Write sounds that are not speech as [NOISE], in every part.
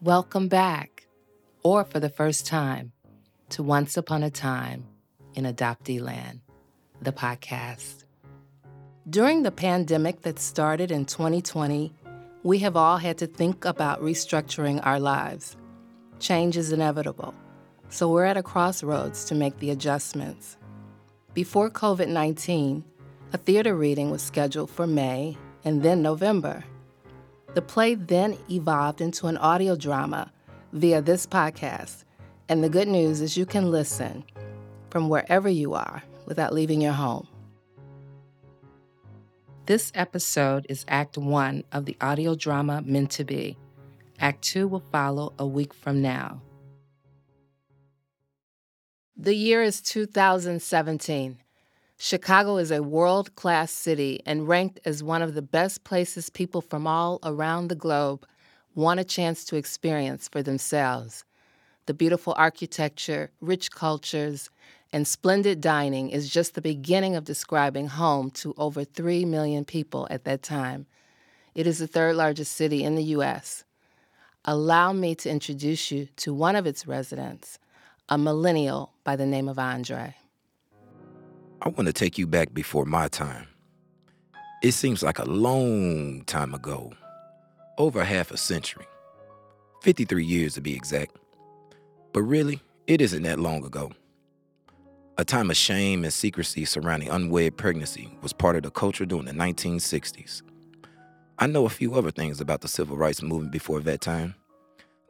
Welcome back, or for the first time, to Once Upon a Time in Adoptee Land, the podcast. During the pandemic that started in 2020, we have all had to think about restructuring our lives. Change is inevitable, so we're at a crossroads to make the adjustments. Before COVID 19, a theater reading was scheduled for May and then November. The play then evolved into an audio drama via this podcast, and the good news is you can listen from wherever you are without leaving your home. This episode is Act One of the audio drama Meant to Be. Act Two will follow a week from now. The year is 2017. Chicago is a world class city and ranked as one of the best places people from all around the globe want a chance to experience for themselves. The beautiful architecture, rich cultures, and splendid dining is just the beginning of describing home to over 3 million people at that time. It is the third largest city in the U.S. Allow me to introduce you to one of its residents, a millennial by the name of Andre. I want to take you back before my time. It seems like a long time ago, over half a century, 53 years to be exact. But really, it isn't that long ago. A time of shame and secrecy surrounding unwed pregnancy was part of the culture during the 1960s. I know a few other things about the civil rights movement before that time,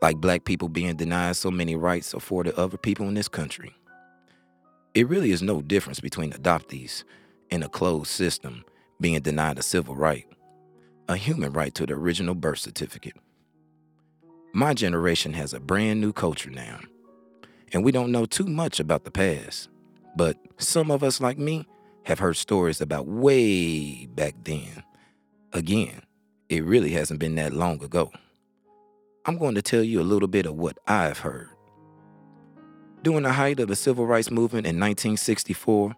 like black people being denied so many rights afforded other people in this country. It really is no difference between adoptees in a closed system being denied a civil right, a human right to the original birth certificate. My generation has a brand new culture now, and we don't know too much about the past. But some of us, like me, have heard stories about way back then. Again, it really hasn't been that long ago. I'm going to tell you a little bit of what I've heard. During the height of the civil rights movement in 1964,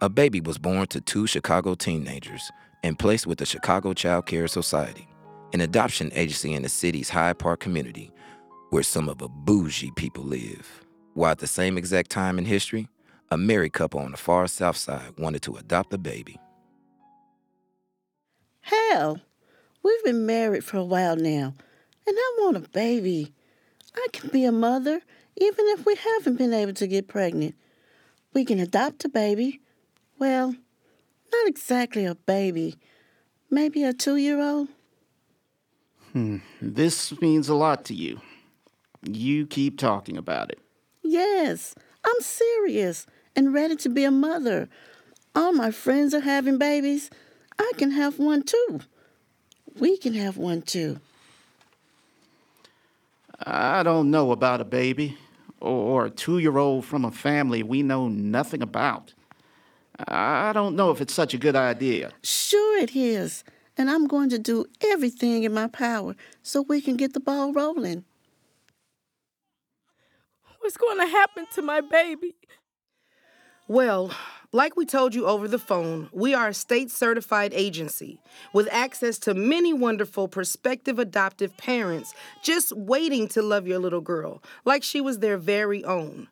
a baby was born to two Chicago teenagers and placed with the Chicago Child Care Society, an adoption agency in the city's Hyde Park community where some of the bougie people live. While at the same exact time in history, a married couple on the far south side wanted to adopt a baby. Hell, we've been married for a while now, and I want a baby. I can be a mother even if we haven't been able to get pregnant. We can adopt a baby. Well, not exactly a baby, maybe a two year old. Hmm. This means a lot to you. You keep talking about it. Yes, I'm serious and ready to be a mother. All my friends are having babies. I can have one too. We can have one too. I don't know about a baby or a two year old from a family we know nothing about. I don't know if it's such a good idea. Sure, it is. And I'm going to do everything in my power so we can get the ball rolling. What's going to happen to my baby? Well, like we told you over the phone, we are a state certified agency with access to many wonderful prospective adoptive parents just waiting to love your little girl like she was their very own.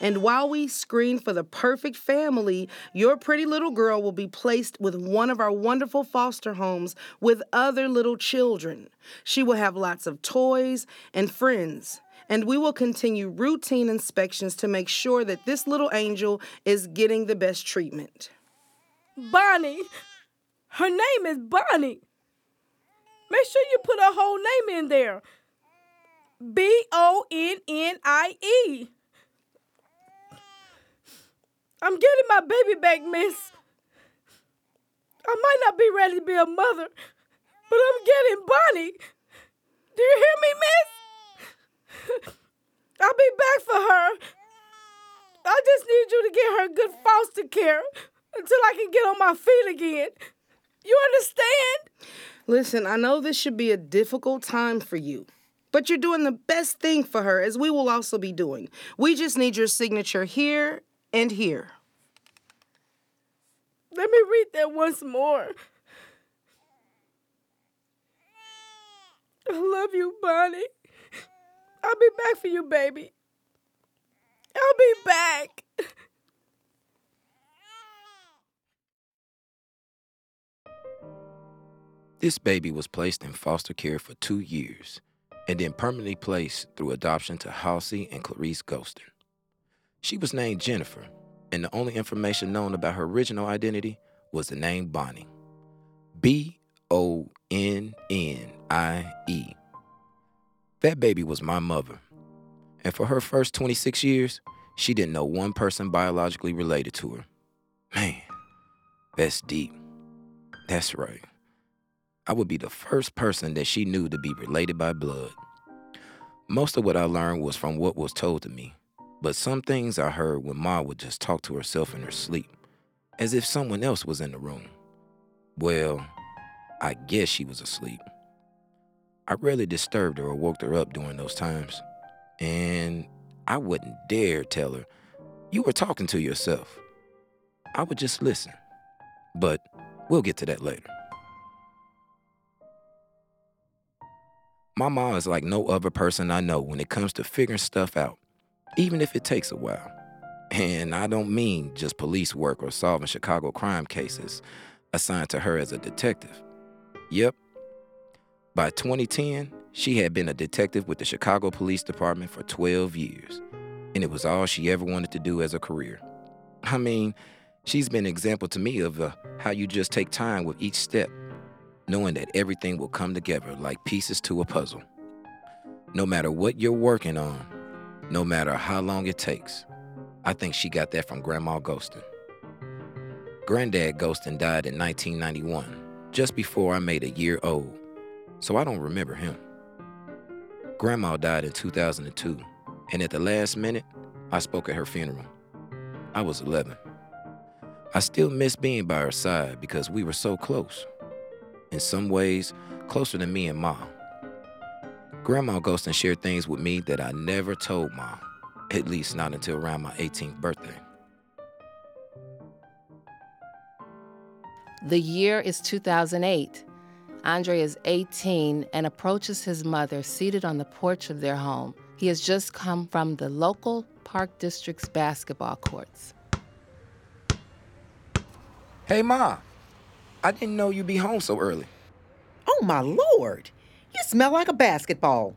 And while we screen for the perfect family, your pretty little girl will be placed with one of our wonderful foster homes with other little children. She will have lots of toys and friends and we will continue routine inspections to make sure that this little angel is getting the best treatment. Bonnie. Her name is Bonnie. Make sure you put her whole name in there. B O N N I E. I'm getting my baby back, miss. I might not be ready to be a mother, but I'm getting Bonnie. Do you hear me, miss? [LAUGHS] I'll be back for her. I just need you to get her good foster care until I can get on my feet again. You understand? Listen, I know this should be a difficult time for you, but you're doing the best thing for her, as we will also be doing. We just need your signature here and here. Let me read that once more. I love you, Bonnie. I'll be back for you, baby. I'll be back. This baby was placed in foster care for two years and then permanently placed through adoption to Halsey and Clarice Gholston. She was named Jennifer, and the only information known about her original identity was the name Bonnie. B O N N I E. That baby was my mother, and for her first 26 years, she didn't know one person biologically related to her. Man, that's deep. That's right. I would be the first person that she knew to be related by blood. Most of what I learned was from what was told to me, but some things I heard when Ma would just talk to herself in her sleep, as if someone else was in the room. Well, I guess she was asleep. I rarely disturbed her or woke her up during those times, and I wouldn't dare tell her, You were talking to yourself. I would just listen. But we'll get to that later. My mom is like no other person I know when it comes to figuring stuff out, even if it takes a while. And I don't mean just police work or solving Chicago crime cases assigned to her as a detective. Yep. By 2010, she had been a detective with the Chicago Police Department for 12 years, and it was all she ever wanted to do as a career. I mean, she's been an example to me of uh, how you just take time with each step knowing that everything will come together like pieces to a puzzle. No matter what you're working on, no matter how long it takes. I think she got that from Grandma Gholston. Granddad Gholston died in 1991, just before I made a year old, so I don't remember him. Grandma died in 2002, and at the last minute, I spoke at her funeral. I was 11. I still miss being by her side because we were so close in some ways, closer than me and mom. Grandma Gholston shared things with me that I never told mom, at least not until around my 18th birthday. The year is 2008. Andre is 18 and approaches his mother seated on the porch of their home. He has just come from the local Park District's basketball courts. Hey, Ma, I didn't know you'd be home so early. Oh, my lord. You smell like a basketball.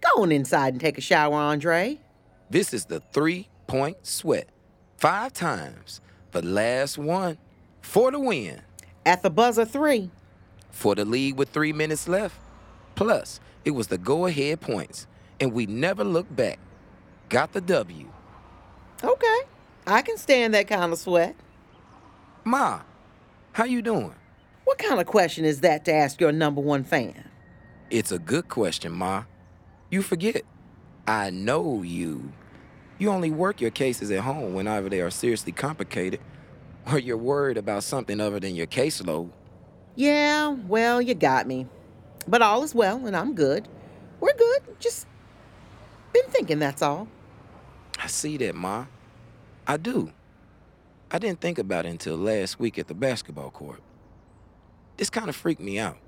Go on inside and take a shower, Andre. This is the three point sweat. Five times. The last one for the win. At the buzzer three. For the lead with three minutes left. Plus, it was the go ahead points, and we never looked back. Got the W. Okay. I can stand that kind of sweat. Ma, how you doing? What kind of question is that to ask your number one fan? It's a good question, Ma. You forget. I know you. You only work your cases at home whenever they are seriously complicated or you're worried about something other than your caseload. Yeah, well, you got me. But all is well, and I'm good. We're good. Just been thinking, that's all. I see that, Ma. I do. I didn't think about it until last week at the basketball court. This kind of freaked me out.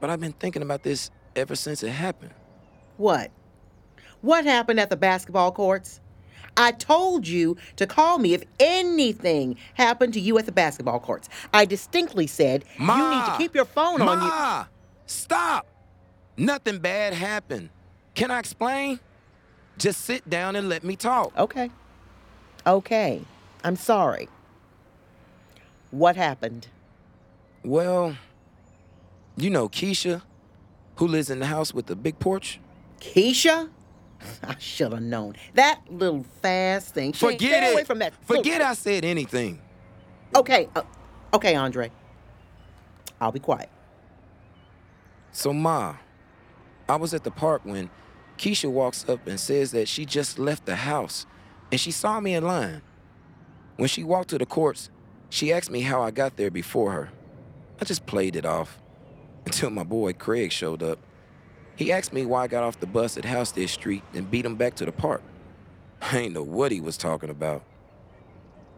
But I've been thinking about this ever since it happened. What? What happened at the basketball courts? I told you to call me if anything happened to you at the basketball courts. I distinctly said Ma! you need to keep your phone Ma! on you. Stop! Nothing bad happened. Can I explain? Just sit down and let me talk. Okay. Okay. I'm sorry. What happened? Well, you know Keisha, who lives in the house with the big porch? Keisha? [LAUGHS] I should have known. That little fast thing. She Forget it. away from that. Forget I said anything. Okay. Uh, okay, Andre. I'll be quiet. So, Ma, I was at the park when Keisha walks up and says that she just left the house and she saw me in line. When she walked to the courts, she asked me how I got there before her. I just played it off until my boy Craig showed up. He asked me why I got off the bus at Halsted Street and beat him back to the park. I [LAUGHS] ain't know what he was talking about.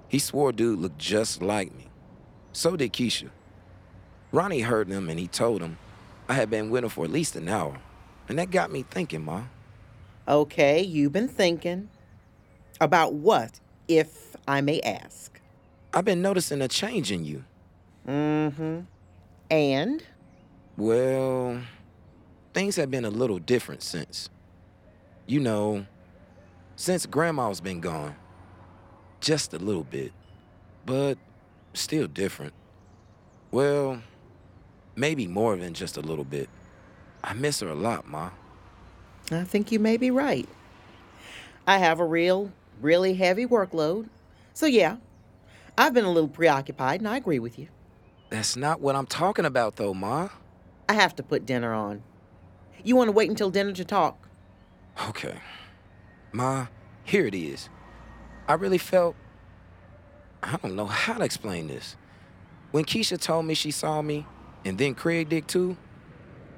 He swore dude looked just like me. So did Keisha. Ronnie heard him and he told him I had been with him for at least an hour. And that got me thinking, Ma. Okay, you've been thinking. About what, if I may ask? I've been noticing a change in you. Mm hmm. And? Well, things have been a little different since. You know, since Grandma's been gone. Just a little bit. But still different. Well, maybe more than just a little bit. I miss her a lot, Ma. I think you may be right. I have a real, really heavy workload. So, yeah, I've been a little preoccupied, and I agree with you. That's not what I'm talking about, though, Ma. I have to put dinner on. You want to wait until dinner to talk? Okay. Ma, here it is. I really felt. I don't know how to explain this. When Keisha told me she saw me, and then Craig did too,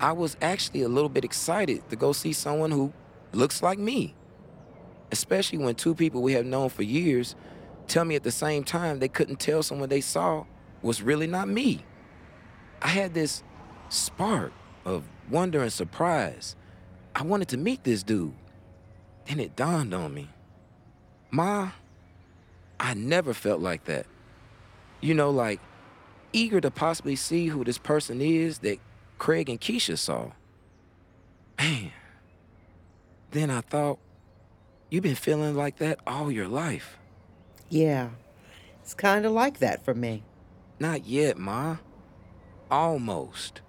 I was actually a little bit excited to go see someone who looks like me. Especially when two people we have known for years tell me at the same time they couldn't tell someone they saw was really not me. I had this spark of wonder and surprise. I wanted to meet this dude. Then it dawned on me. Ma, I never felt like that. You know, like eager to possibly see who this person is that Craig and Keisha saw. Man. Then I thought, you've been feeling like that all your life. Yeah, it's kind of like that for me. Not yet, Ma. Almost.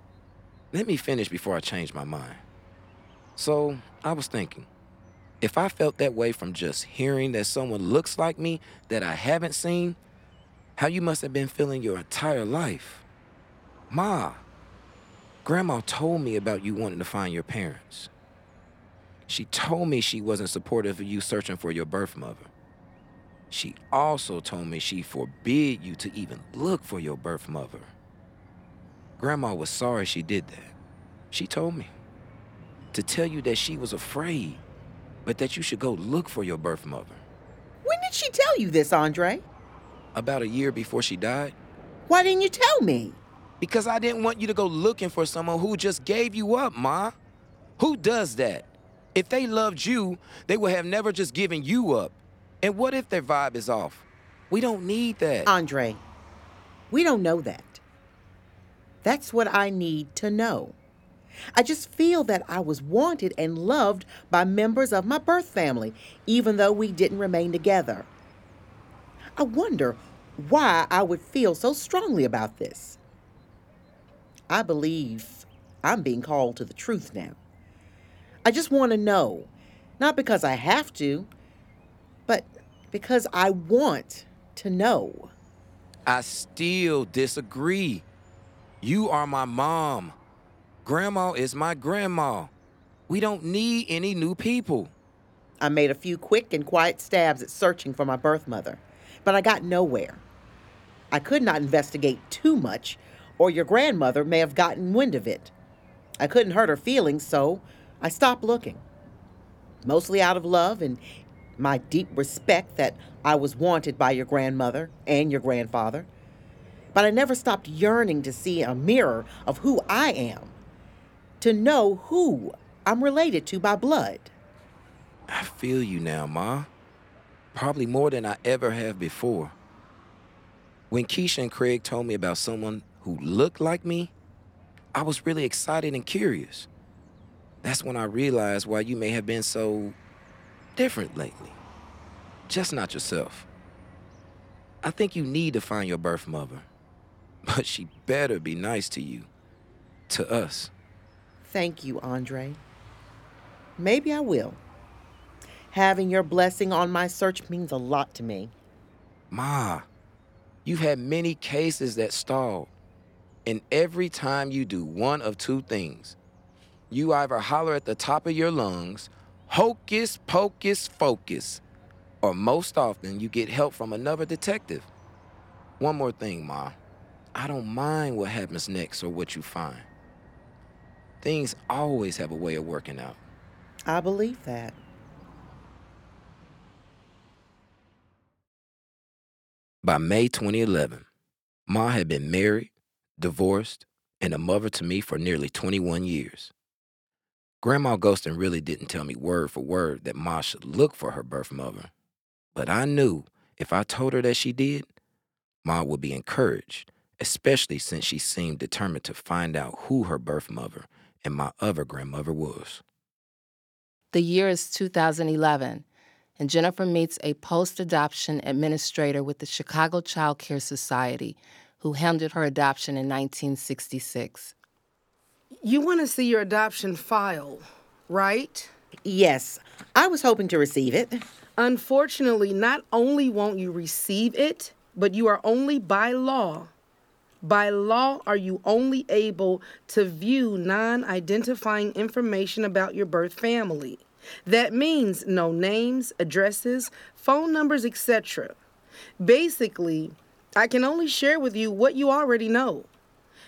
Let me finish before I change my mind. So, I was thinking, if I felt that way from just hearing that someone looks like me that I haven't seen, how you must have been feeling your entire life. Ma, Grandma told me about you wanting to find your parents. She told me she wasn't supportive of you searching for your birth mother. She also told me she forbid you to even look for your birth mother. Grandma was sorry she did that. She told me to tell you that she was afraid, but that you should go look for your birth mother. When did she tell you this, Andre? About a year before she died. Why didn't you tell me? Because I didn't want you to go looking for someone who just gave you up, Ma. Who does that? If they loved you, they would have never just given you up. And what if their vibe is off? We don't need that. Andre, we don't know that. That's what I need to know. I just feel that I was wanted and loved by members of my birth family, even though we didn't remain together. I wonder why I would feel so strongly about this. I believe I'm being called to the truth now. I just want to know, not because I have to, but because I want to know. I still disagree. You are my mom. Grandma is my grandma. We don't need any new people. I made a few quick and quiet stabs at searching for my birth mother, but I got nowhere. I could not investigate too much, or your grandmother may have gotten wind of it. I couldn't hurt her feelings, so I stopped looking. Mostly out of love and my deep respect that I was wanted by your grandmother and your grandfather. But I never stopped yearning to see a mirror of who I am, to know who I'm related to by blood. I feel you now, Ma. Probably more than I ever have before. When Keisha and Craig told me about someone who looked like me, I was really excited and curious. That's when I realized why you may have been so different lately. Just not yourself. I think you need to find your birth mother, but she better be nice to you, to us. Thank you, Andre. Maybe I will. Having your blessing on my search means a lot to me. Ma, you've had many cases that stalled. And every time you do one of two things, you either holler at the top of your lungs, hocus pocus focus, or most often you get help from another detective. One more thing, Ma. I don't mind what happens next or what you find. Things always have a way of working out. I believe that. By May 2011, Ma had been married, divorced, and a mother to me for nearly 21 years. Grandma Gholston really didn't tell me word for word that Ma should look for her birth mother. But I knew if I told her that she did, Ma would be encouraged, especially since she seemed determined to find out who her birth mother and my other grandmother was. The year is 2011, and Jennifer meets a post adoption administrator with the Chicago Child Care Society who handled her adoption in 1966. You want to see your adoption file, right? Yes, I was hoping to receive it. Unfortunately, not only won't you receive it, but you are only by law. By law, are you only able to view non identifying information about your birth family? That means no names, addresses, phone numbers, etc. Basically, I can only share with you what you already know.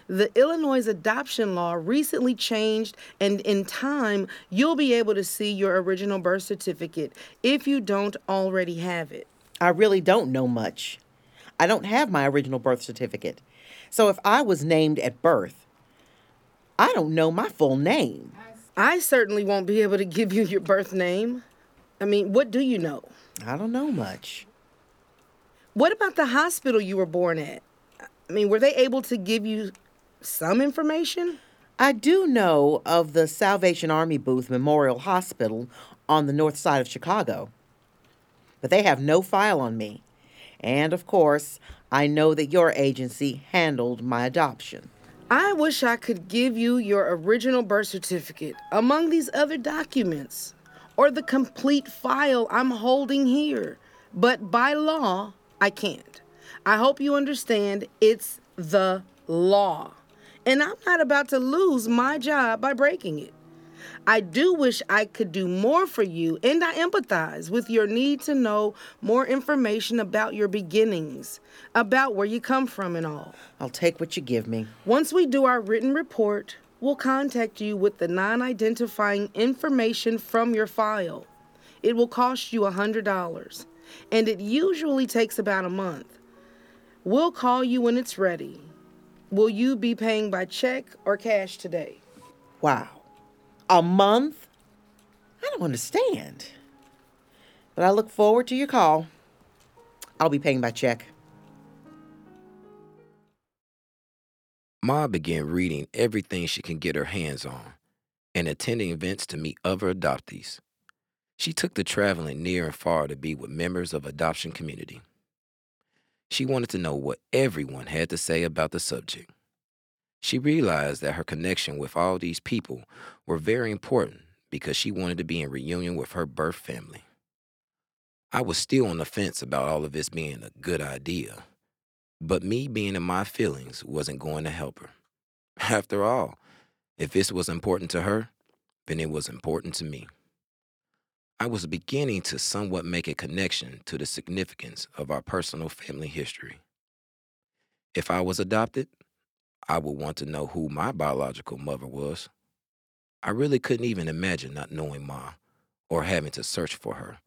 The Illinois adoption law recently changed, and in time, you'll be able to see your original birth certificate if you don't already have it. I really don't know much. I don't have my original birth certificate. So if I was named at birth, I don't know my full name. I certainly won't be able to give you your birth name. I mean, what do you know? I don't know much. What about the hospital you were born at? I mean, were they able to give you some information? I do know of the Salvation Army Booth Memorial Hospital on the north side of Chicago. But they have no file on me. And of course, I know that your agency handled my adoption. I wish I could give you your original birth certificate among these other documents or the complete file I'm holding here. But by law, I can't. I hope you understand it's the law. And I'm not about to lose my job by breaking it. I do wish I could do more for you, and I empathize with your need to know more information about your beginnings, about where you come from, and all. I'll take what you give me. Once we do our written report, we'll contact you with the non identifying information from your file. It will cost you a $100, and it usually takes about a month. We'll call you when it's ready. Will you be paying by check or cash today? Wow. A month? I don't understand. But I look forward to your call. I'll be paying by check. Ma began reading everything she can get her hands on and attending events to meet other adoptees. She took to traveling near and far to be with members of adoption community. She wanted to know what everyone had to say about the subject. She realized that her connection with all these people were very important because she wanted to be in reunion with her birth family. I was still on the fence about all of this being a good idea, but me being in my feelings wasn't going to help her. [LAUGHS] After all, if this was important to her, then it was important to me. I was beginning to somewhat make a connection to the significance of our personal family history. If I was adopted, I would want to know who my biological mother was. I really couldn't even imagine not knowing Ma or having to search for her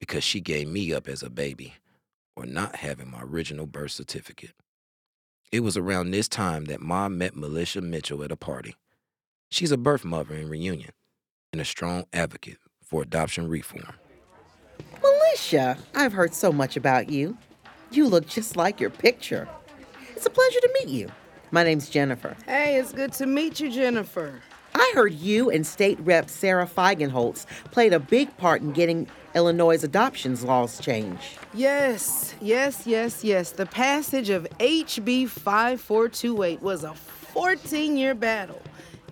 because she gave me up as a baby or not having my original birth certificate. It was around this time that Ma met Militia Mitchell at a party. She's a birth mother in reunion and a strong advocate for adoption reform. Militia, I've heard so much about you. You look just like your picture. It's a pleasure to meet you. My name's Jennifer. Hey, it's good to meet you, Jennifer. I heard you and State Rep Sarah Feigenholtz played a big part in getting Illinois' adoptions laws changed. Yes, yes, yes, yes. The passage of HB 5428 was a 14 year battle.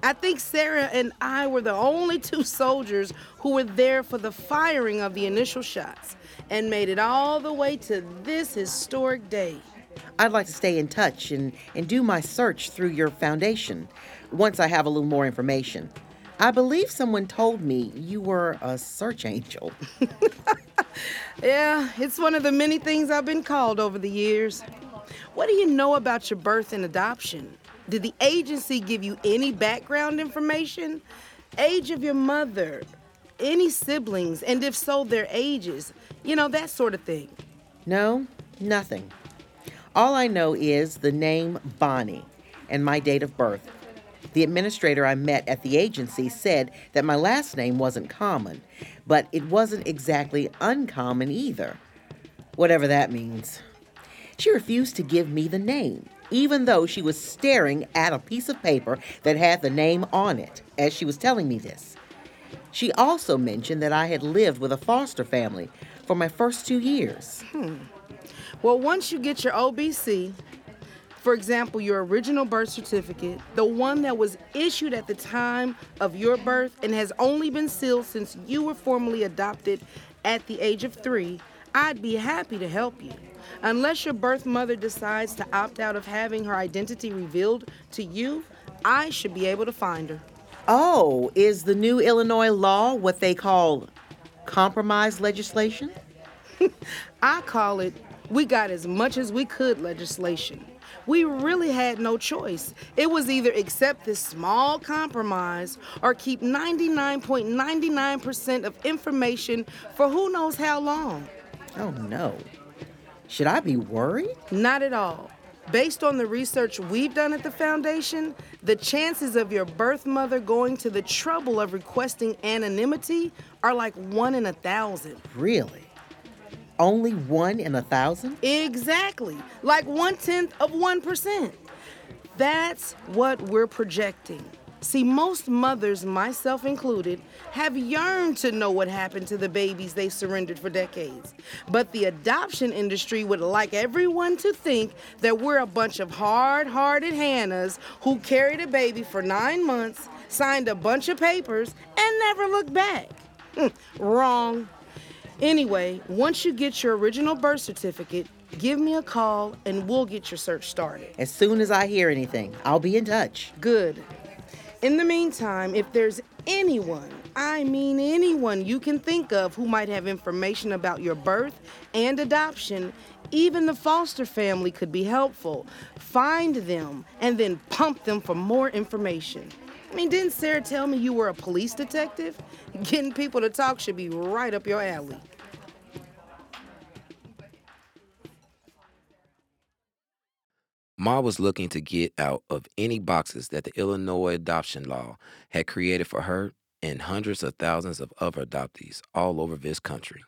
I think Sarah and I were the only two soldiers who were there for the firing of the initial shots and made it all the way to this historic day. I'd like to stay in touch and, and do my search through your foundation once I have a little more information. I believe someone told me you were a search angel. [LAUGHS] yeah, it's one of the many things I've been called over the years. What do you know about your birth and adoption? Did the agency give you any background information? Age of your mother, any siblings, and if so, their ages, you know, that sort of thing. No, nothing. All I know is the name Bonnie and my date of birth. The administrator I met at the agency said that my last name wasn't common, but it wasn't exactly uncommon either. Whatever that means. She refused to give me the name, even though she was staring at a piece of paper that had the name on it as she was telling me this. She also mentioned that I had lived with a foster family for my first two years. Hmm. Well, once you get your OBC, for example, your original birth certificate, the one that was issued at the time of your birth and has only been sealed since you were formally adopted at the age of three, I'd be happy to help you. Unless your birth mother decides to opt out of having her identity revealed to you, I should be able to find her. Oh, is the new Illinois law what they call compromise legislation? [LAUGHS] I call it we got as much as we could legislation. We really had no choice. It was either accept this small compromise or keep 99.99% of information for who knows how long. Oh no. Should I be worried? Not at all. Based on the research we've done at the foundation, the chances of your birth mother going to the trouble of requesting anonymity are like one in a thousand. Really? Only one in a thousand? Exactly, like one tenth of 1%. That's what we're projecting. See, most mothers, myself included, have yearned to know what happened to the babies they surrendered for decades. But the adoption industry would like everyone to think that we're a bunch of hard hearted Hannahs who carried a baby for nine months, signed a bunch of papers, and never looked back. Hmm, Wrong. Anyway, once you get your original birth certificate, give me a call and we'll get your search started. As soon as I hear anything, I'll be in touch. Good. In the meantime, if there's anyone, I mean anyone you can think of who might have information about your birth and adoption, even the foster family could be helpful. Find them and then pump them for more information. I mean, didn't Sarah tell me you were a police detective? [LAUGHS] Getting people to talk should be right up your alley. Ma was looking to get out of any boxes that the Illinois adoption law had created for her and hundreds of thousands of other adoptees all over this country.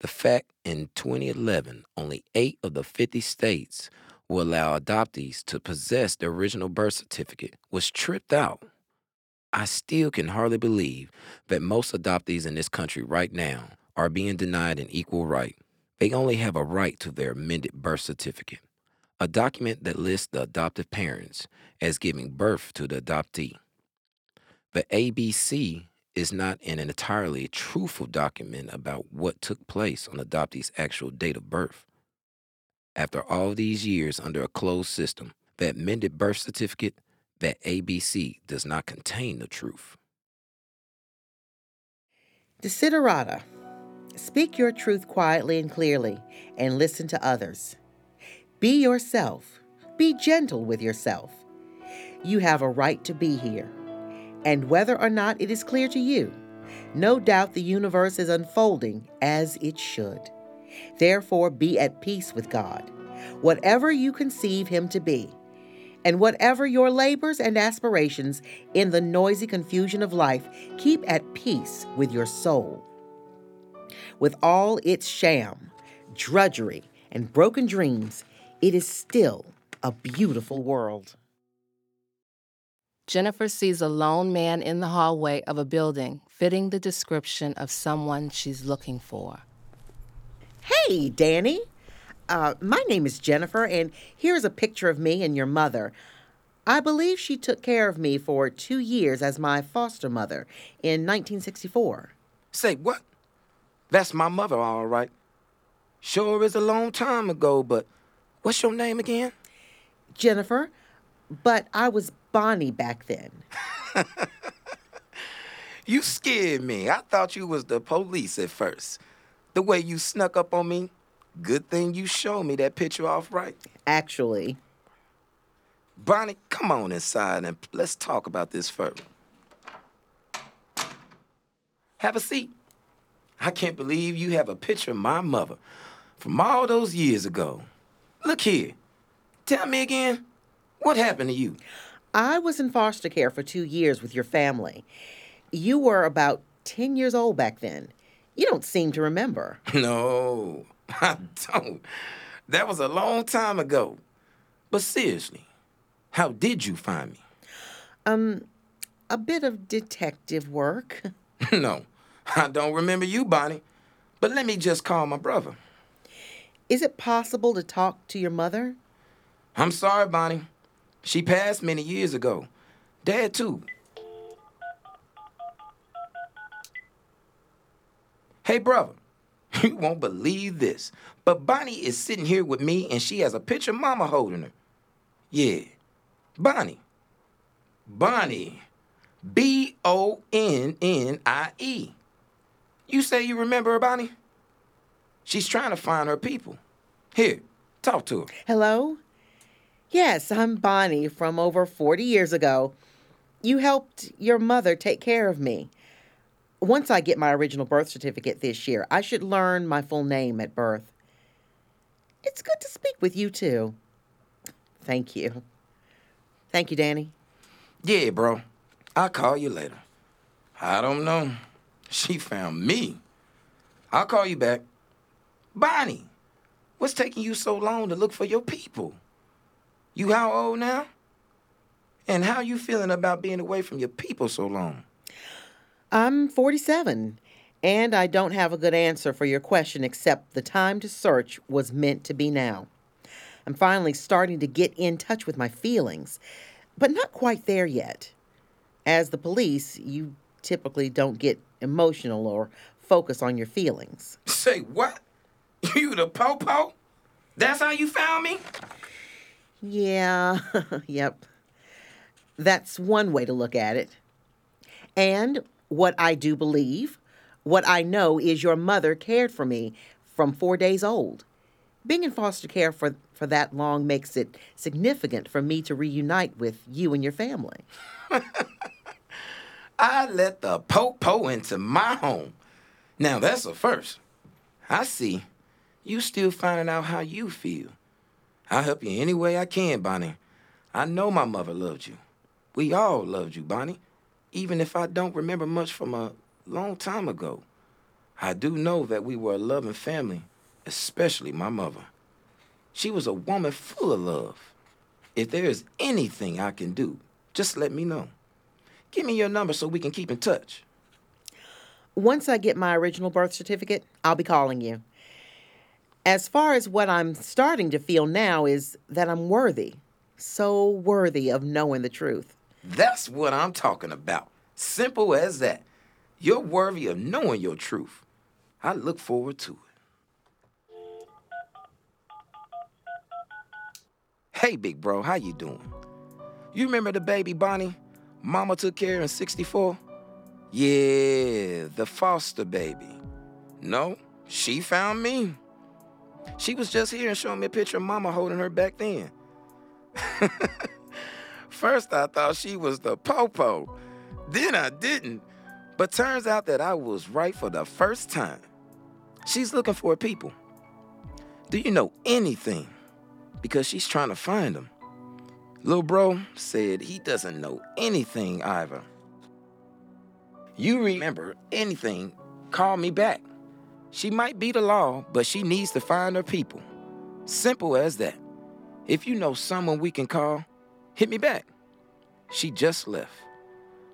The fact in 2011, only eight of the 50 states will allow adoptees to possess the original birth certificate was tripped out. I still can hardly believe that most adoptees in this country right now are being denied an equal right. They only have a right to their amended birth certificate a document that lists the adoptive parents as giving birth to the adoptee. The ABC is not an entirely truthful document about what took place on adoptee's actual date of birth. After all these years under a closed system, that mended birth certificate, that ABC does not contain the truth. Desiderata. Speak your truth quietly and clearly, and listen to others. Be yourself. Be gentle with yourself. You have a right to be here. And whether or not it is clear to you, no doubt the universe is unfolding as it should. Therefore, be at peace with God, whatever you conceive Him to be, and whatever your labors and aspirations in the noisy confusion of life, keep at peace with your soul. With all its sham, drudgery, and broken dreams, it is still a beautiful world. Jennifer sees a lone man in the hallway of a building fitting the description of someone she's looking for. Hey, Danny. Uh, my name is Jennifer, and here's a picture of me and your mother. I believe she took care of me for two years as my foster mother in 1964. Say, what? That's my mother, all right. Sure is a long time ago, but what's your name again? Jennifer, but I was Bonnie back then. [LAUGHS] You scared me. I thought you was the police at first. The way you snuck up on me. Good thing you showed me that picture off right. Actually, Bonnie, come on inside and let's talk about this further. Have a seat. I can't believe you have a picture of my mother from all those years ago. Look here. Tell me again, what happened to you? I was in foster care for two years with your family. You were about 10 years old back then. You don't seem to remember. [LAUGHS] No, [LAUGHS] I don't. That was a long time ago. But seriously, how did you find me? Um, a bit of detective work. [LAUGHS] no, I don't remember you, Bonnie. But let me just call my brother. Is it possible to talk to your mother? I'm sorry, Bonnie. She passed many years ago. Dad, too. Hey, brother, [LAUGHS] you won't believe this, but Bonnie is sitting here with me and she has a picture of Mama holding her. Yeah, Bonnie. Bonnie. B O N N I E. You say you remember her, Bonnie? She's trying to find her people. Here, talk to her. Hello? Yes, I'm Bonnie from over 40 years ago. You helped your mother take care of me. Once I get my original birth certificate this year, I should learn my full name at birth. It's good to speak with you, too. Thank you. Thank you, Danny. Yeah, bro. I'll call you later. I don't know. She found me. I'll call you back. Bonnie, what's taking you so long to look for your people? You how old now? And how you feeling about being away from your people so long? I'm 47, and I don't have a good answer for your question except the time to search was meant to be now. I'm finally starting to get in touch with my feelings, but not quite there yet. As the police, you typically don't get emotional or focus on your feelings. Say what? [LAUGHS] You the popo? That's how you found me? Yeah, [LAUGHS] yep. That's one way to look at it. And what I do believe, what I know is your mother cared for me from four days old. Being in foster care for, for that long makes it significant for me to reunite with you and your family. [LAUGHS] I let the po-po into my home. Now that's a first. I see. You still finding out how you feel. I'll help you any way I can, Bonnie. I know my mother loved you. We all loved you, Bonnie. Even if I don't remember much from a long time ago. I do know that we were a loving family, especially my mother. She was a woman full of love. If there is anything I can do, just let me know. Give me your number so we can keep in touch. Once I get my original birth certificate, I'll be calling you. As far as what I'm starting to feel now is that I'm worthy, so worthy of knowing the truth. That's what I'm talking about. Simple as that. You're worthy of knowing your truth. I look forward to it. Hey, big bro, how you doing? You remember the baby Bonnie Mama took care of in 64? Yeah, the foster baby. No, she found me. She was just here and showing me a picture of Mama holding her back then. [LAUGHS] First, I thought she was the popo. Then I didn't. But turns out that I was right for the first time. She's looking for people. Do you know anything? Because she's trying to find them. Little bro said he doesn't know anything either. You remember anything, call me back. She might be the law, but she needs to find her people. Simple as that. If you know someone we can call, hit me back. She just left,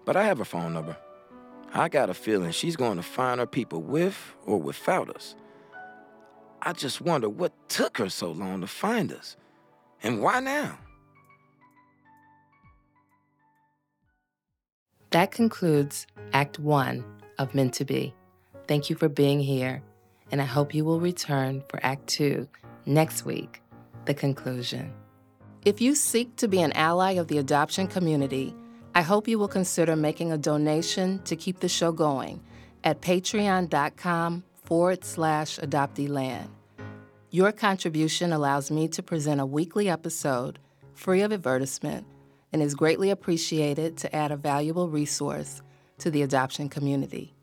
but I have her phone number. I got a feeling she's going to find her people with or without us. I just wonder what took her so long to find us. And why now? That concludes Act One of Meant to Be. Thank you for being here, and I hope you will return for Act Two next week, the conclusion. If you seek to be an ally of the adoption community, I hope you will consider making a donation to keep the show going at patreon.com forward slash adopteeland. Your contribution allows me to present a weekly episode free of advertisement and is greatly appreciated to add a valuable resource to the adoption community.